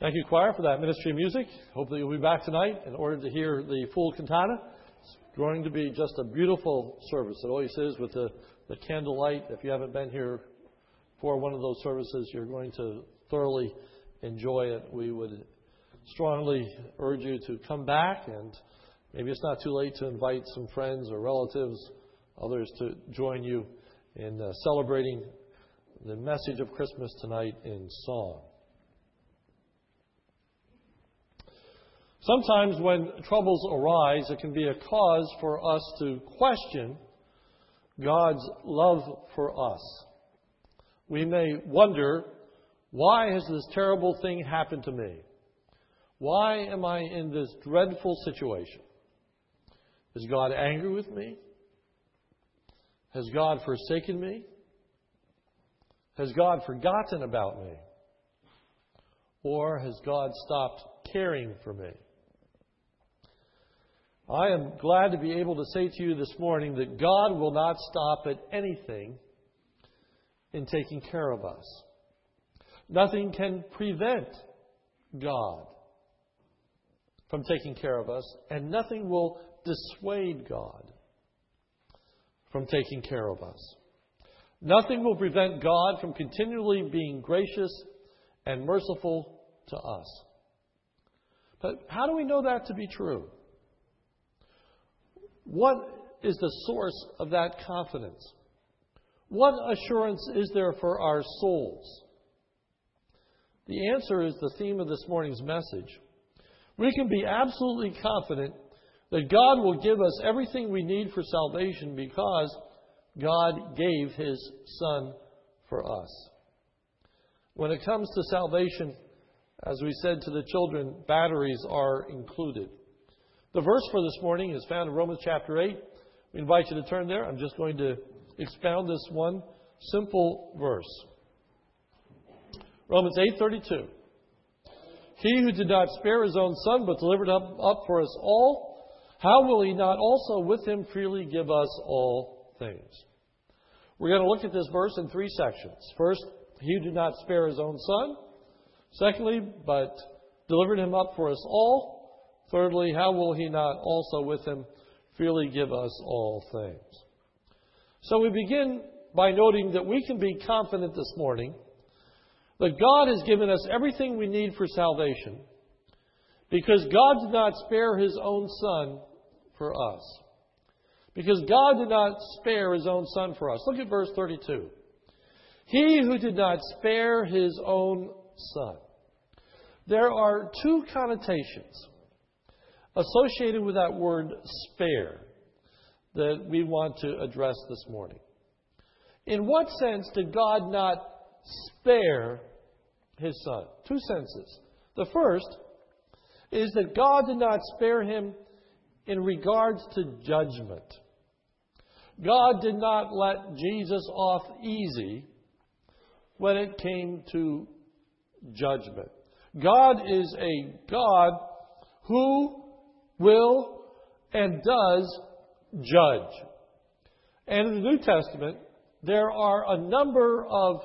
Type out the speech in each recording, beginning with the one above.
Thank you, choir, for that ministry of music. Hope that you'll be back tonight in order to hear the full cantata. It's going to be just a beautiful service. It always is with the, the candlelight. If you haven't been here for one of those services, you're going to thoroughly enjoy it. We would strongly urge you to come back, and maybe it's not too late to invite some friends or relatives, others to join you in uh, celebrating the message of Christmas tonight in song. Sometimes when troubles arise, it can be a cause for us to question God's love for us. We may wonder, why has this terrible thing happened to me? Why am I in this dreadful situation? Is God angry with me? Has God forsaken me? Has God forgotten about me? Or has God stopped caring for me? I am glad to be able to say to you this morning that God will not stop at anything in taking care of us. Nothing can prevent God from taking care of us, and nothing will dissuade God from taking care of us. Nothing will prevent God from continually being gracious and merciful to us. But how do we know that to be true? What is the source of that confidence? What assurance is there for our souls? The answer is the theme of this morning's message. We can be absolutely confident that God will give us everything we need for salvation because God gave His Son for us. When it comes to salvation, as we said to the children, batteries are included. The verse for this morning is found in Romans chapter 8. We invite you to turn there. I'm just going to expound this one simple verse. Romans 8:32. He who did not spare his own son but delivered him up for us all, how will he not also with him freely give us all things? We're going to look at this verse in three sections. First, he who did not spare his own son. Secondly, but delivered him up for us all. Thirdly, how will he not also with him freely give us all things? So we begin by noting that we can be confident this morning that God has given us everything we need for salvation because God did not spare his own son for us. Because God did not spare his own son for us. Look at verse 32. He who did not spare his own son. There are two connotations associated with that word spare that we want to address this morning. In what sense did God not spare his son? Two senses. The first is that God did not spare him in regards to judgment. God did not let Jesus off easy when it came to judgment. God is a God who will, and does judge. And in the New Testament, there are a number of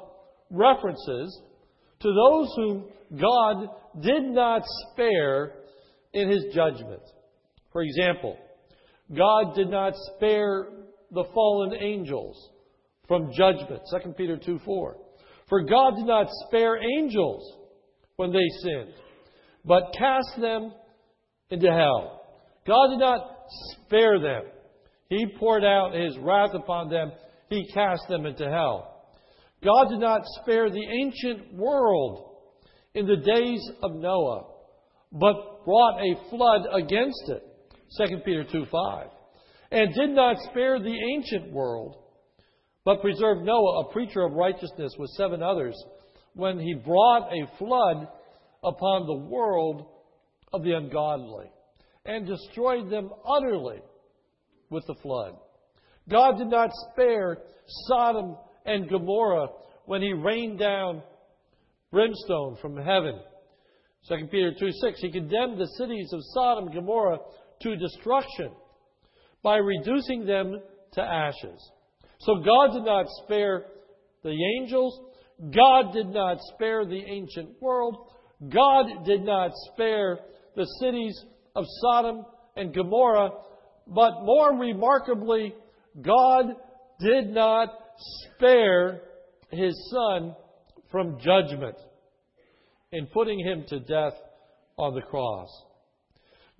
references to those whom God did not spare in his judgment. For example, God did not spare the fallen angels from judgment. 2 Peter 2 4. For God did not spare angels when they sinned, but cast them into hell. God did not spare them. He poured out his wrath upon them. He cast them into hell. God did not spare the ancient world in the days of Noah, but brought a flood against it. 2 Peter 2 5. And did not spare the ancient world, but preserved Noah, a preacher of righteousness, with seven others, when he brought a flood upon the world of the ungodly and destroyed them utterly with the flood. God did not spare Sodom and Gomorrah when he rained down brimstone from heaven. 2 Peter 2 6, he condemned the cities of Sodom and Gomorrah to destruction by reducing them to ashes. So God did not spare the angels. God did not spare the ancient world. God did not spare the cities of Sodom and Gomorrah, but more remarkably, God did not spare his son from judgment in putting him to death on the cross.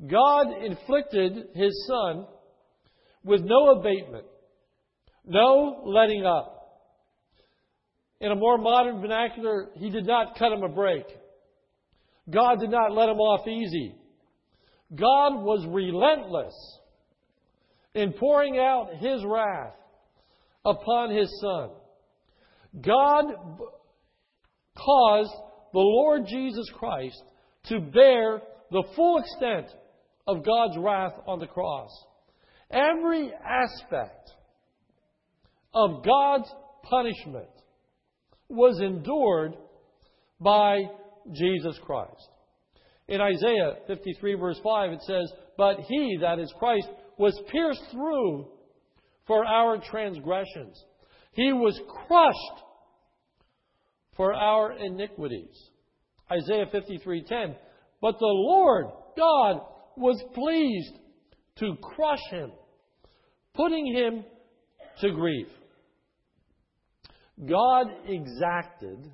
God inflicted his son with no abatement, no letting up. In a more modern vernacular, he did not cut him a break. God did not let him off easy. God was relentless in pouring out his wrath upon his son. God caused the Lord Jesus Christ to bear the full extent of God's wrath on the cross. Every aspect of God's punishment was endured by Jesus Christ. In Isaiah 53, verse 5, it says, But he, that is Christ, was pierced through for our transgressions. He was crushed for our iniquities. Isaiah 53:10. But the Lord God was pleased to crush him, putting him to grief. God exacted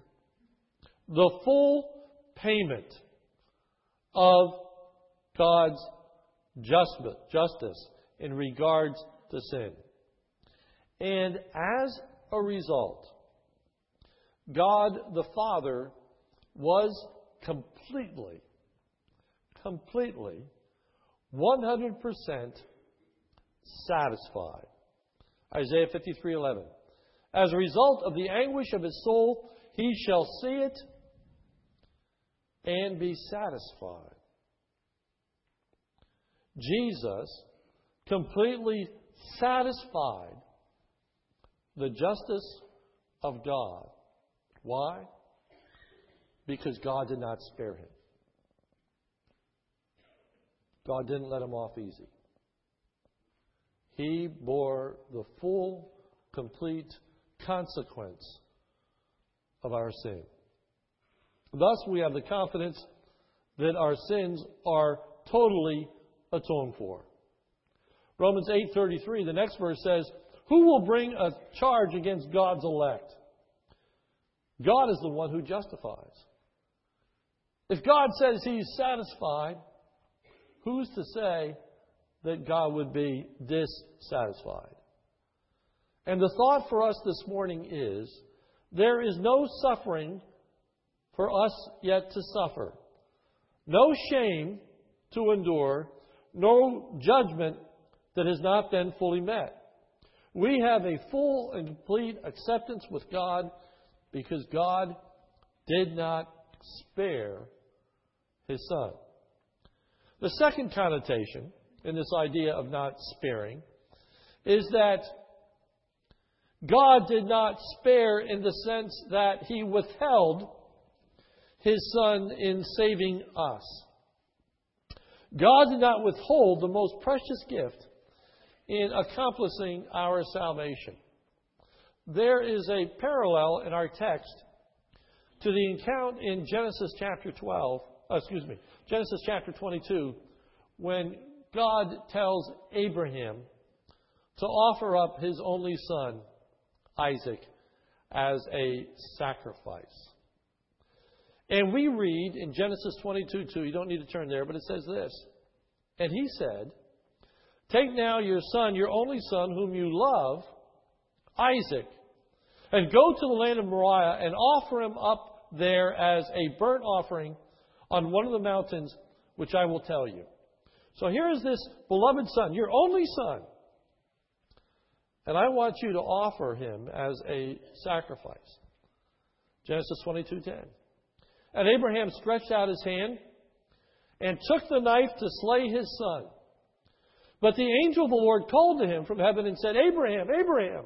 the full payment of God's justice in regards to sin. And as a result, God the Father was completely, completely, 100% satisfied. Isaiah 53:11. As a result of the anguish of his soul, he shall see it and be satisfied. Jesus completely satisfied the justice of God. Why? Because God did not spare him. God didn't let him off easy. He bore the full, complete consequence of our sin. Thus, we have the confidence that our sins are totally atoned for. Romans 8:33, the next verse says, "Who will bring a charge against God's elect? God is the one who justifies. If God says he's satisfied, who's to say that God would be dissatisfied? And the thought for us this morning is there is no suffering for us yet to suffer, no shame to endure, no judgment that has not been fully met. We have a full and complete acceptance with God because God did not spare his son. The second connotation in this idea of not sparing is that God did not spare in the sense that he withheld his son in saving us. God did not withhold the most precious gift in accomplishing our salvation. There is a parallel in our text to the account in Genesis chapter 12, uh, excuse me, Genesis chapter 22, when God tells Abraham to offer up his only son, Isaac, as a sacrifice. And we read in Genesis 22 2, you don't need to turn there, but it says this. And he said, Take now your son, your only son, whom you love, Isaac, and go to the land of Moriah and offer him up there as a burnt offering on one of the mountains which I will tell you. So here is this beloved son, your only son. And I want you to offer him as a sacrifice. Genesis 22:10. And Abraham stretched out his hand and took the knife to slay his son. But the angel of the Lord called to him from heaven and said, Abraham, Abraham.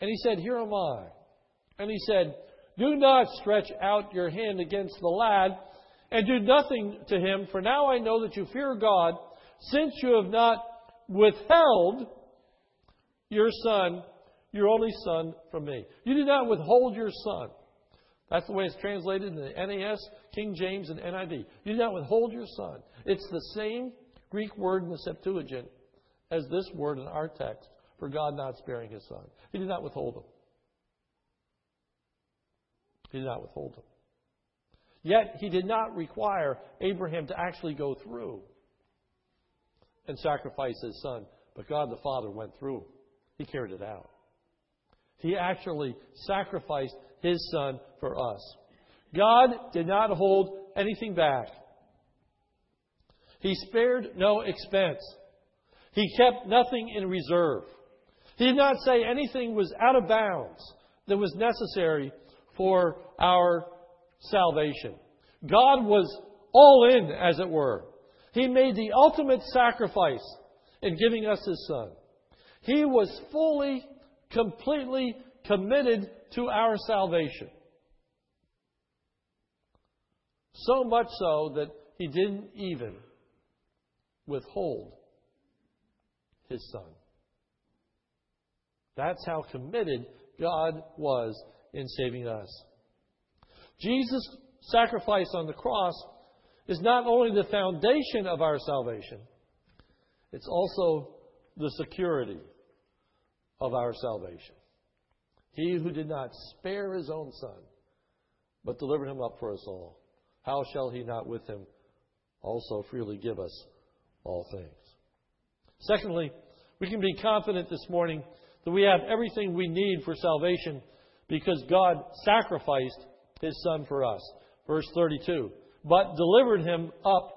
And he said, Here am I. And he said, Do not stretch out your hand against the lad and do nothing to him, for now I know that you fear God, since you have not withheld your son, your only son, from me. You did not withhold your son. That's the way it's translated in the NAS, King James, and NIV. You do not withhold your son. It's the same Greek word in the Septuagint as this word in our text for God not sparing his son. He did not withhold him. He did not withhold him. Yet he did not require Abraham to actually go through and sacrifice his son, but God the Father went through. He carried it out. He actually sacrificed his son for us. God did not hold anything back. He spared no expense. He kept nothing in reserve. He did not say anything was out of bounds that was necessary for our salvation. God was all in, as it were. He made the ultimate sacrifice in giving us His Son. He was fully, completely committed to our salvation. So much so that He didn't even withhold His Son. That's how committed God was in saving us. Jesus' sacrifice on the cross is not only the foundation of our salvation, it's also the security of our salvation. He who did not spare his own son, but delivered him up for us all, how shall he not with him also freely give us all things? Secondly, we can be confident this morning that we have everything we need for salvation because God sacrificed his son for us. Verse 32. But delivered him up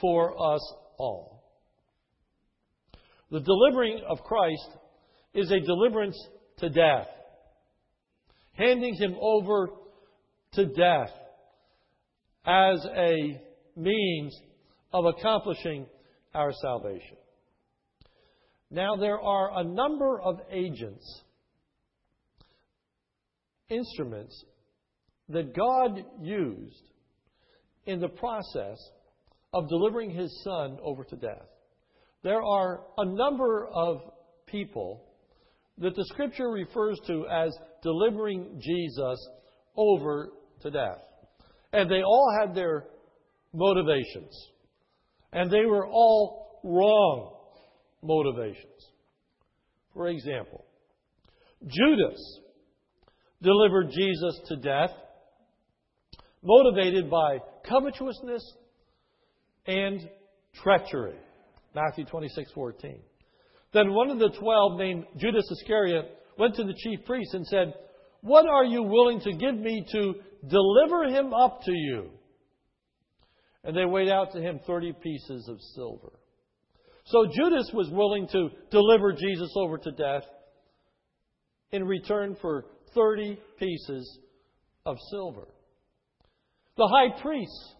for us all. The delivering of Christ is a deliverance to death, handing him over to death as a means of accomplishing our salvation. Now, there are a number of agents, instruments that God used in the process of delivering his son over to death. There are a number of people that the scripture refers to as delivering Jesus over to death. And they all had their motivations. And they were all wrong motivations. For example, Judas delivered Jesus to death motivated by covetousness and treachery. Matthew 26:14. Then one of the 12 named Judas Iscariot went to the chief priests and said, "What are you willing to give me to deliver him up to you?" And they weighed out to him 30 pieces of silver. So Judas was willing to deliver Jesus over to death in return for 30 pieces of silver. The high priests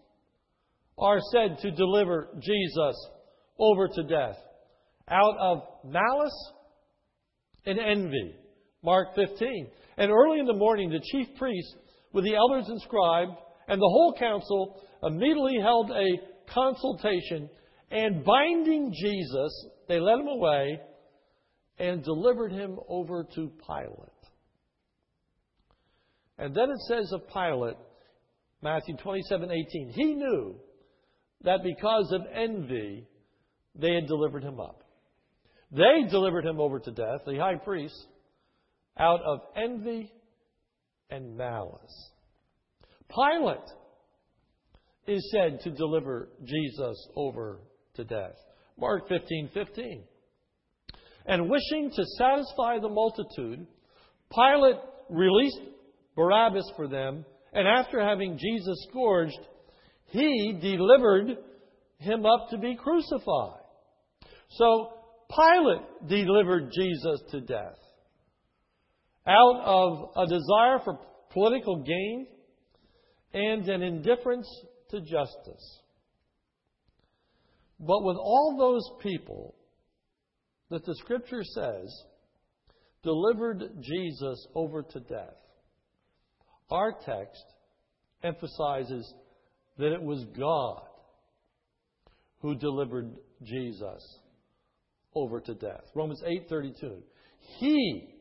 are said to deliver Jesus over to death out of malice and envy. Mark 15. And early in the morning, the chief priests, with the elders and scribes, and the whole council immediately held a consultation, and binding Jesus, they led him away and delivered him over to Pilate. And then it says of Pilate, Matthew 27 18. He knew that because of envy, they had delivered him up. They delivered him over to death, the high priest, out of envy and malice. Pilate is said to deliver Jesus over to death. Mark 15 15. And wishing to satisfy the multitude, Pilate released Barabbas for them and after having Jesus scourged, he delivered him up to be crucified. So Pilate delivered Jesus to death out of a desire for political gain and an indifference to justice. But with all those people that the scripture says delivered Jesus over to death, our text emphasizes that it was God who delivered Jesus over to death. Romans 8:32. He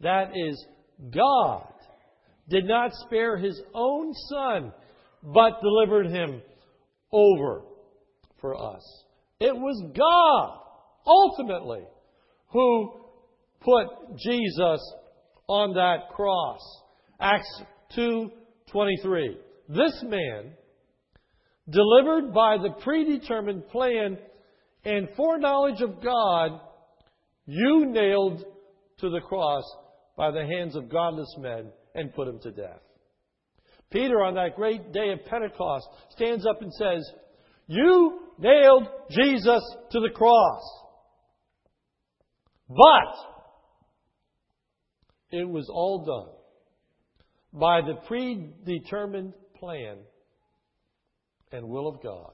that is God did not spare his own son, but delivered him over for us. It was God, ultimately, who put Jesus on that cross. Acts 2:23. This man, delivered by the predetermined plan and foreknowledge of God, you nailed to the cross by the hands of godless men and put him to death. Peter, on that great day of Pentecost, stands up and says, You nailed Jesus to the cross. But it was all done by the predetermined plan and will of God.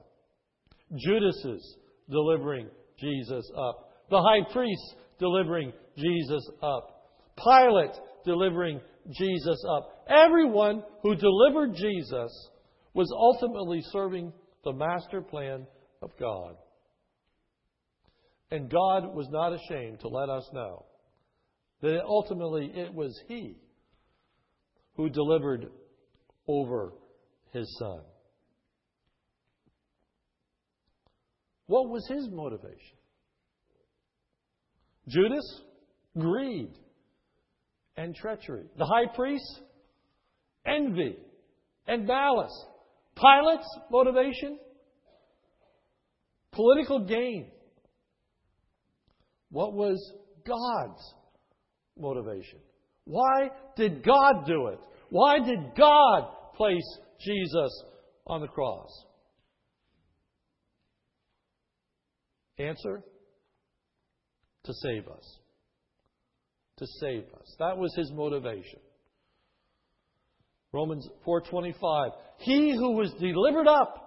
Judas's delivering Jesus up. The high priest delivering Jesus up. Pilate delivering Jesus up. Everyone who delivered Jesus was ultimately serving the master plan of God. And God was not ashamed to let us know that ultimately it was He who delivered over His Son. What was His motivation? Judas? Greed and treachery. The high priest? Envy and malice. Pilate's motivation? Political gain. What was God's motivation? Why did God do it? Why did God place Jesus on the cross? Answer to save us. To save us. That was his motivation. Romans 4:25 He who was delivered up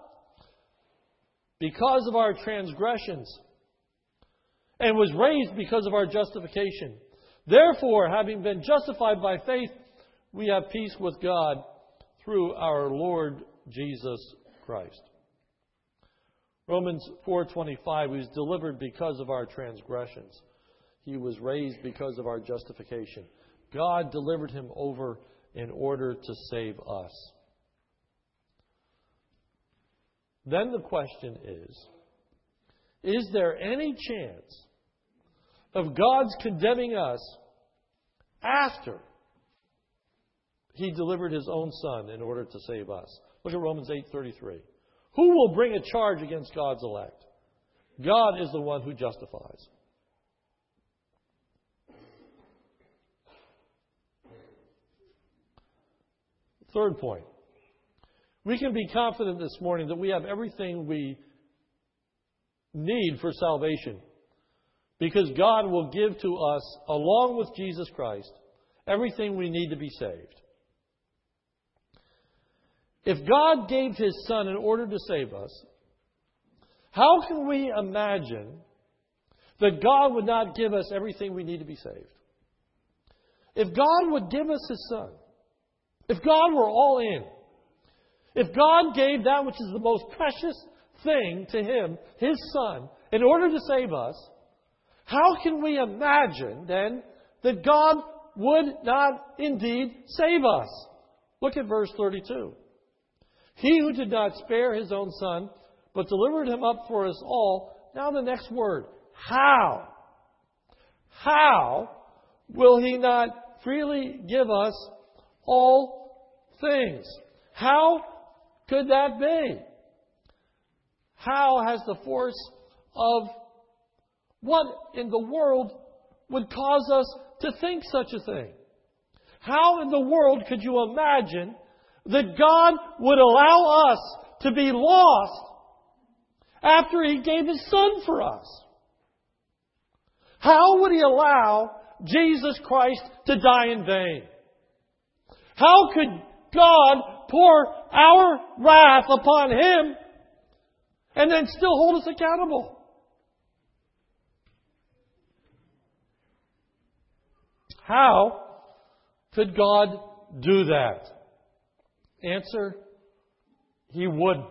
because of our transgressions and was raised because of our justification. Therefore, having been justified by faith, we have peace with God through our Lord Jesus Christ. Romans 4:25 he was delivered because of our transgressions. He was raised because of our justification. God delivered him over in order to save us. Then the question is Is there any chance of God's condemning us after he delivered his own son in order to save us? Look at Romans 8:33. Who will bring a charge against God's elect? God is the one who justifies. Third point. We can be confident this morning that we have everything we need for salvation because God will give to us, along with Jesus Christ, everything we need to be saved. If God gave His Son in order to save us, how can we imagine that God would not give us everything we need to be saved? If God would give us His Son, if God were all in, if God gave that which is the most precious thing to Him, His Son, in order to save us, how can we imagine then that God would not indeed save us? Look at verse 32. He who did not spare his own son, but delivered him up for us all. Now the next word. How? How will he not freely give us all things. How could that be? How has the force of what in the world would cause us to think such a thing? How in the world could you imagine that God would allow us to be lost after He gave His Son for us? How would He allow Jesus Christ to die in vain? How could God pour our wrath upon Him and then still hold us accountable? How could God do that? Answer He wouldn't.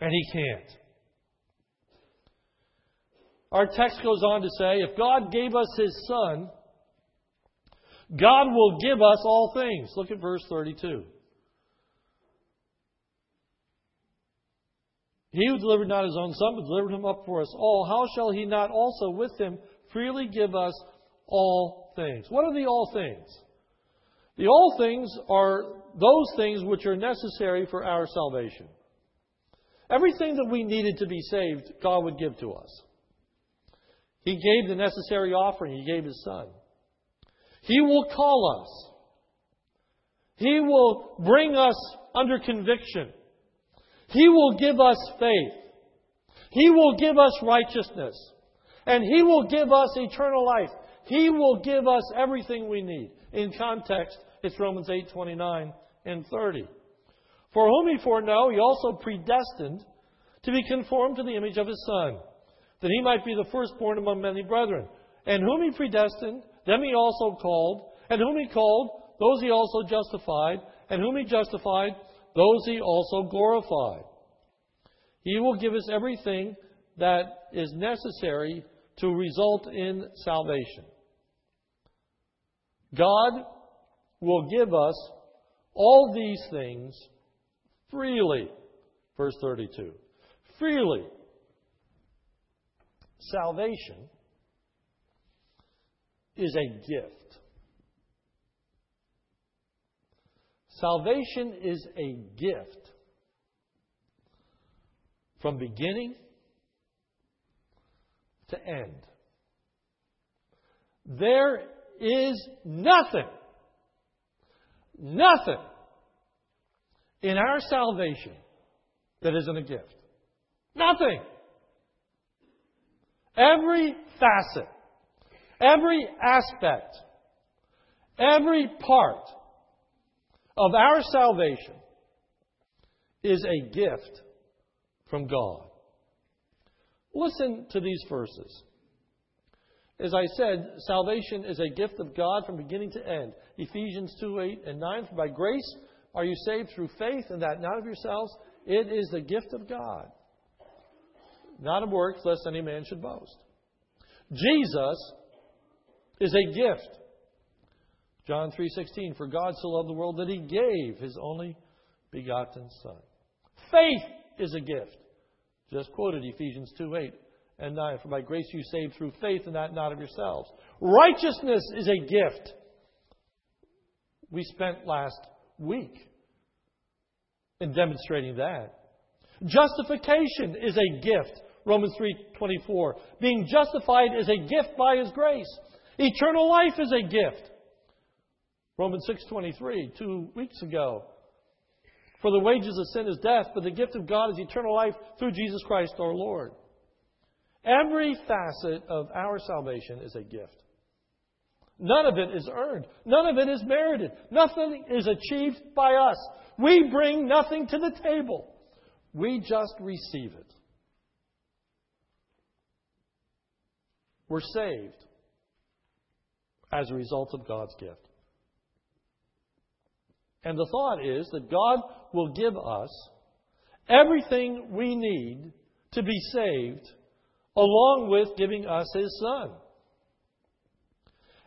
And He can't. Our text goes on to say if God gave us His Son, God will give us all things. Look at verse 32. He who delivered not his own son, but delivered him up for us all, how shall he not also with him freely give us all things? What are the all things? The all things are those things which are necessary for our salvation. Everything that we needed to be saved, God would give to us. He gave the necessary offering, He gave His Son. He will call us. He will bring us under conviction. He will give us faith. He will give us righteousness. And He will give us eternal life. He will give us everything we need. In context, it's Romans 8, 29 and 30. For whom He foreknow, He also predestined to be conformed to the image of His Son, that He might be the firstborn among many brethren. And whom He predestined, them He also called. And whom He called, those He also justified. And whom He justified, those he also glorified. He will give us everything that is necessary to result in salvation. God will give us all these things freely. Verse 32. Freely. Salvation is a gift. Salvation is a gift from beginning to end. There is nothing, nothing in our salvation that isn't a gift. Nothing. Every facet, every aspect, every part of our salvation is a gift from God. Listen to these verses. As I said, salvation is a gift of God from beginning to end. Ephesians 2 8 and 9. For by grace are you saved through faith, and that not of yourselves. It is the gift of God, not of works, lest any man should boast. Jesus is a gift John 3:16 For God so loved the world that he gave his only begotten son. Faith is a gift. Just quoted Ephesians 2:8 and 9 For by grace you saved through faith and that not of yourselves. Righteousness is a gift. We spent last week in demonstrating that. Justification is a gift. Romans 3:24. Being justified is a gift by his grace. Eternal life is a gift. Romans 6:23, 2 weeks ago. For the wages of sin is death, but the gift of God is eternal life through Jesus Christ our Lord. Every facet of our salvation is a gift. None of it is earned. None of it is merited. Nothing is achieved by us. We bring nothing to the table. We just receive it. We're saved as a result of God's gift. And the thought is that God will give us everything we need to be saved, along with giving us His Son.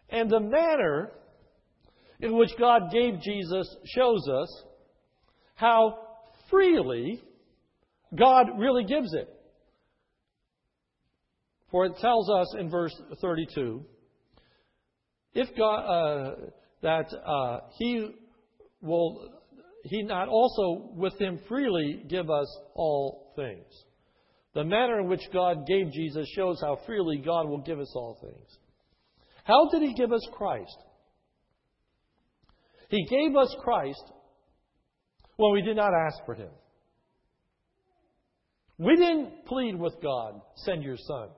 And the manner in which God gave Jesus shows us how freely God really gives it. For it tells us in verse 32 if God, uh, that uh, He will he not also with him freely give us all things? The manner in which God gave Jesus shows how freely God will give us all things. How did he give us Christ? He gave us Christ when we did not ask for him. We didn't plead with God, send your son.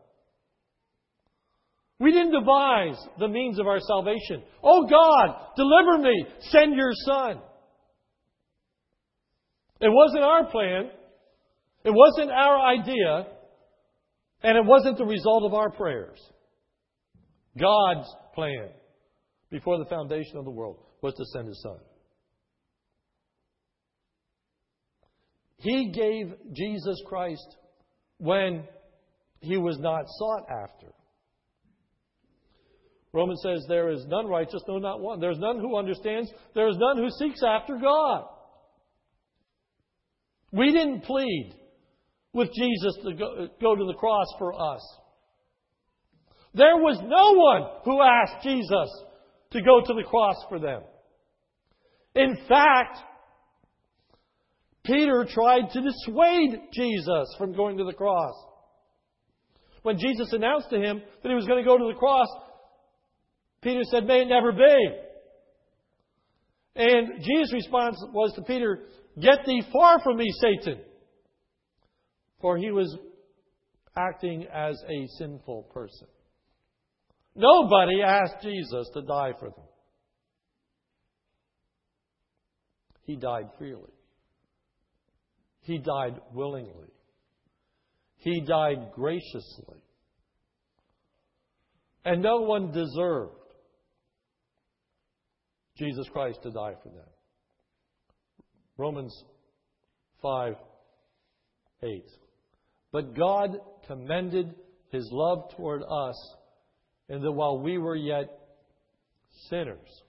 We didn't devise the means of our salvation. Oh God, deliver me. Send your son. It wasn't our plan. It wasn't our idea. And it wasn't the result of our prayers. God's plan before the foundation of the world was to send his son. He gave Jesus Christ when he was not sought after Romans says, There is none righteous, no, not one. There is none who understands. There is none who seeks after God. We didn't plead with Jesus to go, go to the cross for us. There was no one who asked Jesus to go to the cross for them. In fact, Peter tried to dissuade Jesus from going to the cross. When Jesus announced to him that he was going to go to the cross, Peter said, May it never be. And Jesus' response was to Peter, Get thee far from me, Satan. For he was acting as a sinful person. Nobody asked Jesus to die for them. He died freely. He died willingly. He died graciously. And no one deserved Jesus Christ to die for them. Romans 5 8. But God commended his love toward us, and that while we were yet sinners,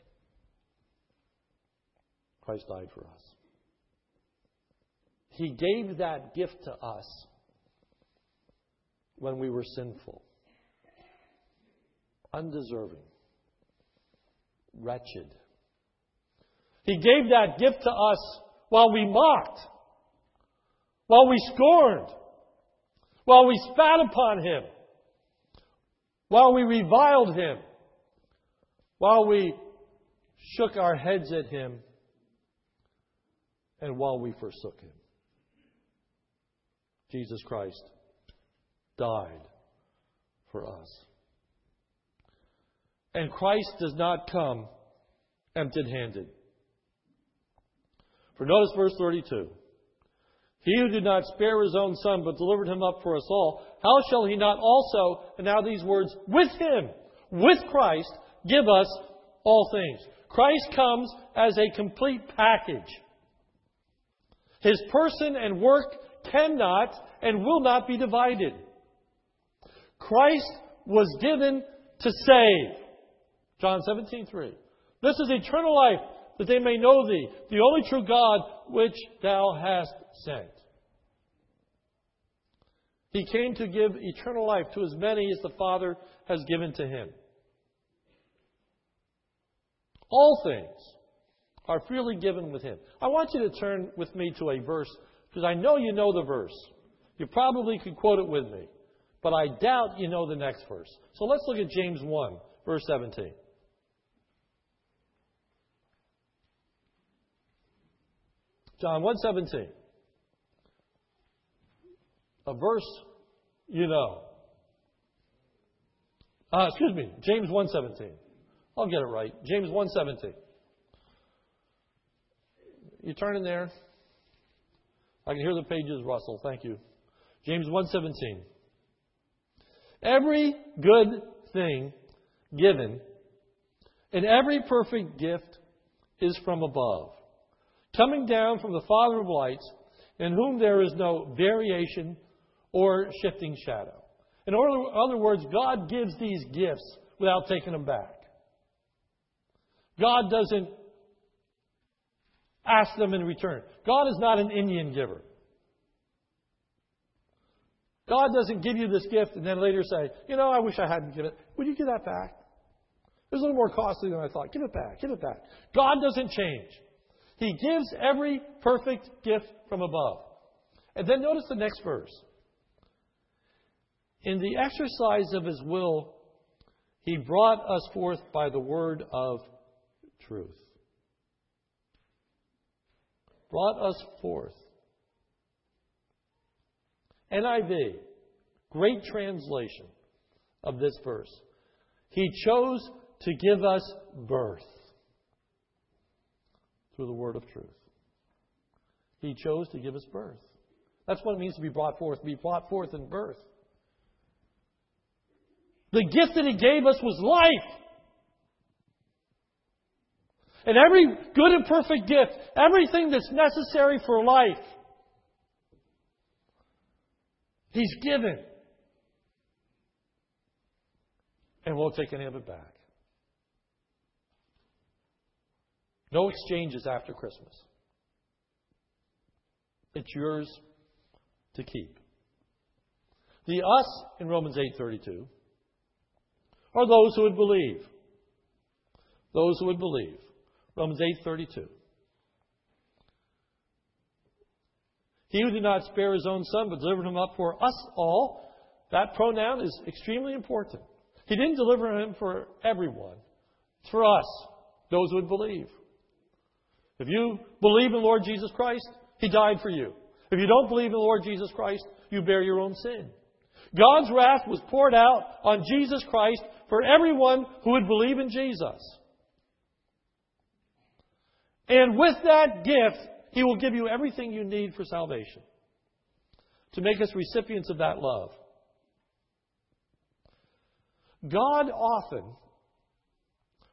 Christ died for us. He gave that gift to us when we were sinful, undeserving, wretched. He gave that gift to us while we mocked, while we scorned, while we spat upon him, while we reviled him, while we shook our heads at him, and while we forsook him. Jesus Christ died for us. And Christ does not come empty handed. For notice verse 32. He who did not spare his own son, but delivered him up for us all, how shall he not also, and now these words, with him, with Christ, give us all things? Christ comes as a complete package. His person and work cannot and will not be divided. Christ was given to save. John 17, 3. This is eternal life, that they may know thee, the only true God, which thou hast sent. He came to give eternal life to as many as the Father has given to him. All things are freely given with him. I want you to turn with me to a verse, because I know you know the verse. You probably could quote it with me, but I doubt you know the next verse. So let's look at James 1, verse 17. John 1:17. A verse you know. Uh, excuse me, James 1:17. I'll get it right. James 1:17. You turn in there. I can hear the pages rustle. Thank you. James 1:17. Every good thing given and every perfect gift is from above, coming down from the Father of lights, in whom there is no variation or shifting shadow. In other words, God gives these gifts without taking them back. God doesn't ask them in return. God is not an Indian giver. God doesn't give you this gift and then later say, you know, I wish I hadn't given it. Would you give that back? It was a little more costly than I thought. Give it back. Give it back. God doesn't change. He gives every perfect gift from above. And then notice the next verse. In the exercise of his will, he brought us forth by the word of truth. Brought us forth NIV, great translation of this verse. He chose to give us birth through the word of truth. He chose to give us birth. That's what it means to be brought forth, be brought forth in birth. The gift that He gave us was life. And every good and perfect gift, everything that's necessary for life, He's given. And won't take any of it back. No exchanges after Christmas. It's yours to keep. The us in Romans 8:32 are those who would believe. Those who would believe. Romans 8:32. He who did not spare his own son but delivered him up for us all, that pronoun is extremely important. He didn't deliver him for everyone. It's for us, those who would believe. If you believe in the Lord Jesus Christ, He died for you. If you don't believe in the Lord Jesus Christ, you bear your own sin. God's wrath was poured out on Jesus Christ for everyone who would believe in Jesus. And with that gift, He will give you everything you need for salvation to make us recipients of that love. God often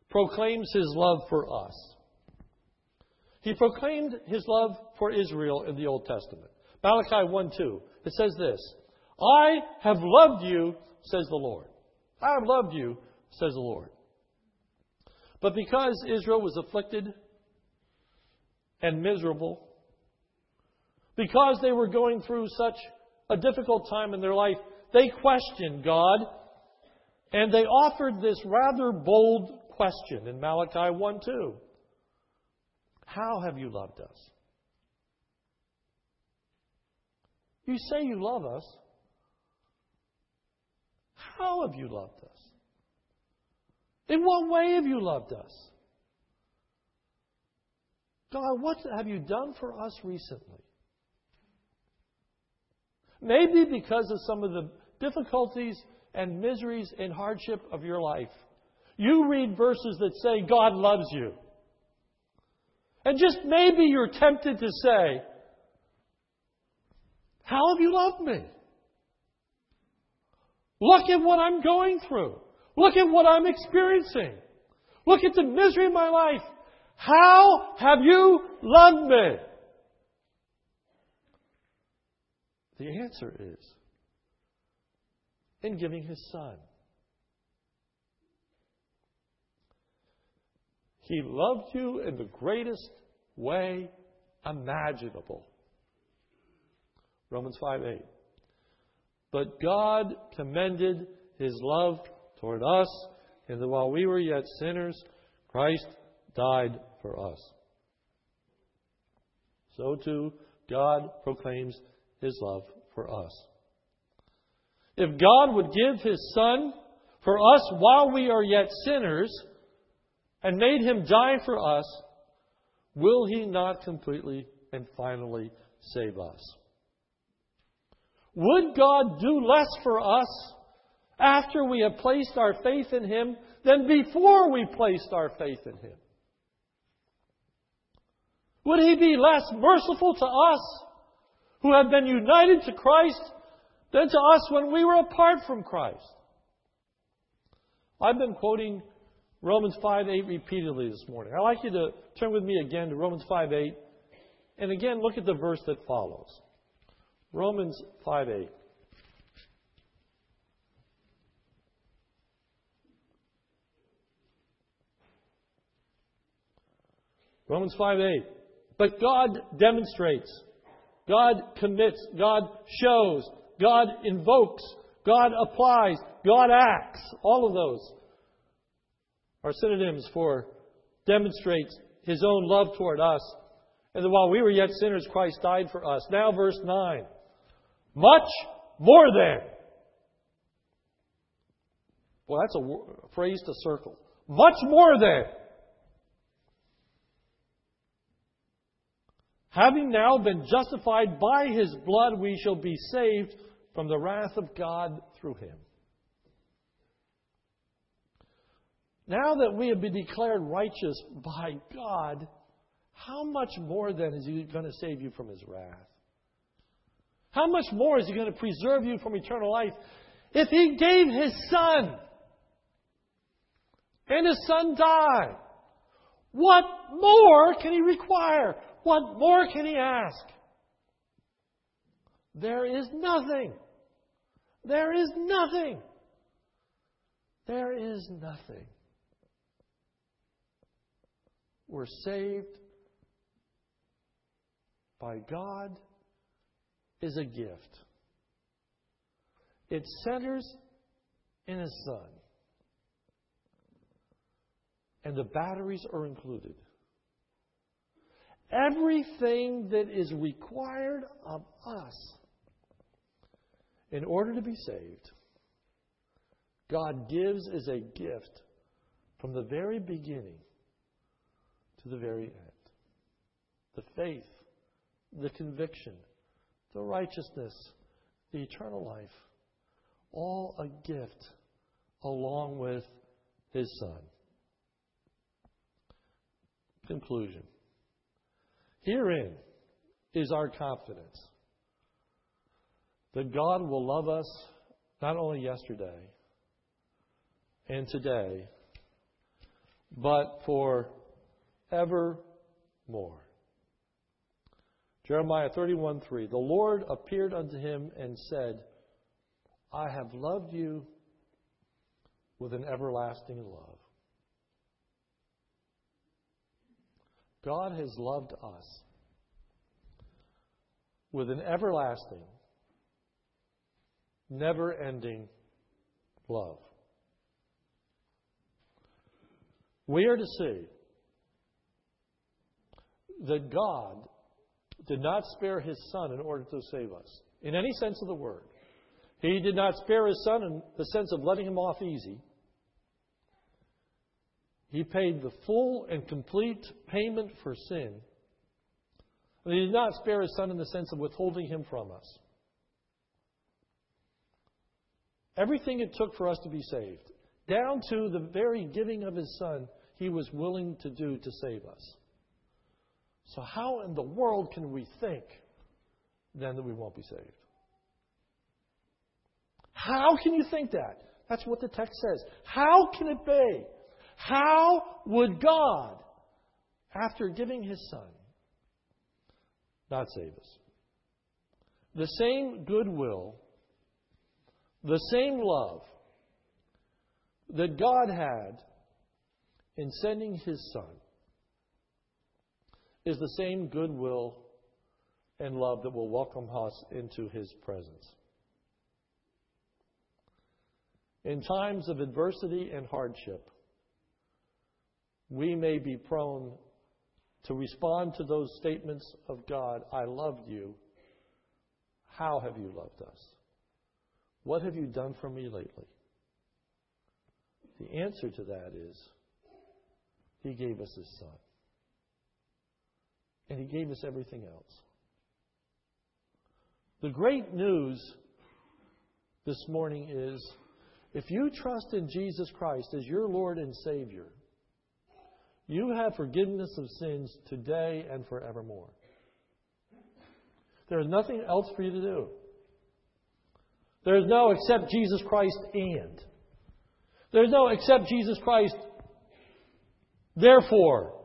proclaims His love for us. He proclaimed His love for Israel in the Old Testament. Malachi 1 2. It says this I have loved you, says the Lord. I have loved you, says the Lord. But because Israel was afflicted and miserable, because they were going through such a difficult time in their life, they questioned God and they offered this rather bold question in Malachi 1 2. How have you loved us? You say you love us. How have you loved us? In what way have you loved us? God, what have you done for us recently? Maybe because of some of the difficulties and miseries and hardship of your life. You read verses that say God loves you. And just maybe you're tempted to say, How have you loved me? Look at what I'm going through. Look at what I'm experiencing. Look at the misery of my life. How have you loved me? The answer is in giving his son. He loved you in the greatest way imaginable. Romans 5 8. But God commended his love toward us, and that while we were yet sinners, Christ died for us. So too, God proclaims his love for us. If God would give his Son for us while we are yet sinners and made him die for us, will he not completely and finally save us? Would God do less for us after we have placed our faith in him than before we placed our faith in him? Would he be less merciful to us who have been united to Christ than to us when we were apart from Christ. I've been quoting Romans 5 8 repeatedly this morning. I'd like you to turn with me again to Romans 5 8. And again, look at the verse that follows Romans 5 8. Romans 5 8. But God demonstrates, God commits, God shows, God invokes, God applies, God acts. All of those are synonyms for demonstrates his own love toward us. And that while we were yet sinners, Christ died for us. Now, verse 9. Much more than. Well, that's a phrase to circle. Much more than. Having now been justified by his blood, we shall be saved from the wrath of God through him. Now that we have been declared righteous by God, how much more then is He going to save you from His wrath? How much more is He going to preserve you from eternal life if He gave His Son and His Son died? What more can He require? What more can He ask? There is nothing. There is nothing. There is nothing. We're saved by God is a gift. It centers in His Son. And the batteries are included. Everything that is required of us in order to be saved, God gives as a gift from the very beginning the very end. The faith, the conviction, the righteousness, the eternal life, all a gift along with His Son. Conclusion. Herein is our confidence that God will love us not only yesterday and today, but for evermore. Jeremiah 31:3 The Lord appeared unto him and said, I have loved you with an everlasting love. God has loved us with an everlasting, never ending love. We are to see that God did not spare his Son in order to save us, in any sense of the word. He did not spare his Son in the sense of letting him off easy. He paid the full and complete payment for sin. And he did not spare his son in the sense of withholding him from us. Everything it took for us to be saved, down to the very giving of his son, he was willing to do to save us. So, how in the world can we think then that we won't be saved? How can you think that? That's what the text says. How can it be how would God, after giving his Son, not save us? The same goodwill, the same love that God had in sending his Son is the same goodwill and love that will welcome us into his presence. In times of adversity and hardship, we may be prone to respond to those statements of God I loved you. How have you loved us? What have you done for me lately? The answer to that is He gave us His Son. And He gave us everything else. The great news this morning is if you trust in Jesus Christ as your Lord and Savior, you have forgiveness of sins today and forevermore. There is nothing else for you to do. There is no except Jesus Christ and. There's no except Jesus Christ. Therefore,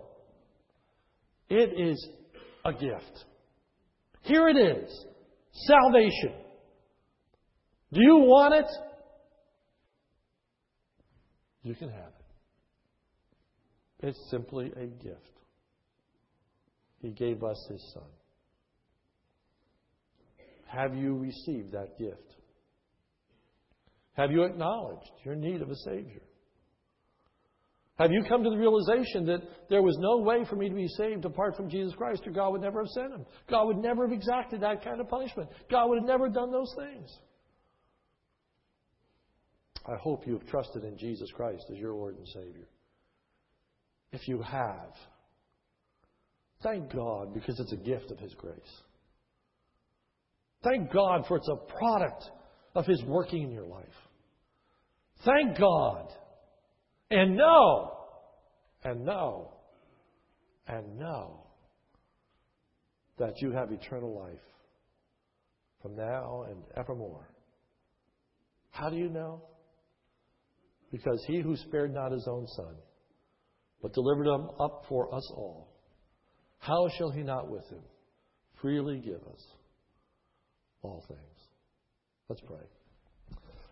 it is a gift. Here it is salvation. Do you want it? You can have it. It's simply a gift. He gave us His Son. Have you received that gift? Have you acknowledged your need of a Savior? Have you come to the realization that there was no way for me to be saved apart from Jesus Christ, or God would never have sent Him? God would never have exacted that kind of punishment. God would have never done those things. I hope you have trusted in Jesus Christ as your Lord and Savior if you have. Thank God because it's a gift of His grace. Thank God for it's a product of His working in your life. Thank God. And know, and know, and know that you have eternal life from now and evermore. How do you know? Because he who spared not his own son but delivered him up for us all. How shall he not with him freely give us all things? Let's pray.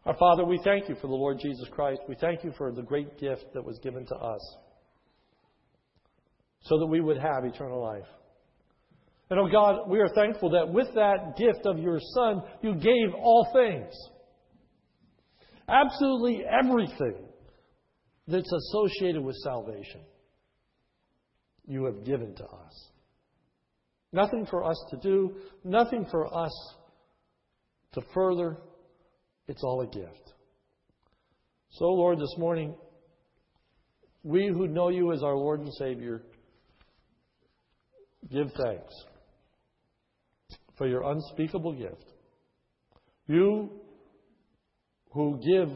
Our Father, we thank you for the Lord Jesus Christ. We thank you for the great gift that was given to us. so that we would have eternal life. And oh God, we are thankful that with that gift of your Son, you gave all things. Absolutely everything that's associated with salvation, you have given to us. Nothing for us to do, nothing for us to further. It's all a gift. So, Lord, this morning, we who know you as our Lord and Savior, give thanks for your unspeakable gift. You who give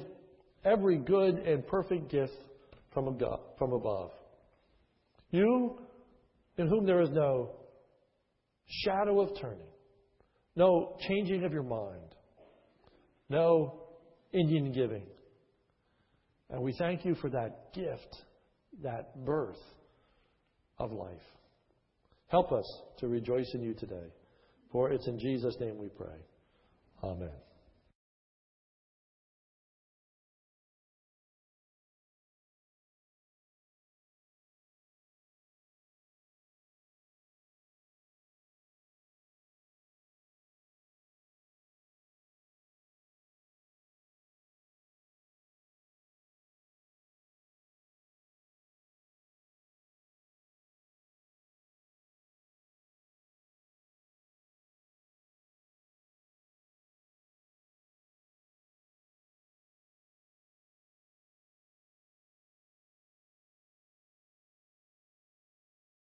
every good and perfect gift from above. You in whom there is no shadow of turning, no changing of your mind, no Indian giving. And we thank you for that gift, that birth of life. Help us to rejoice in you today. For it's in Jesus' name we pray. Amen.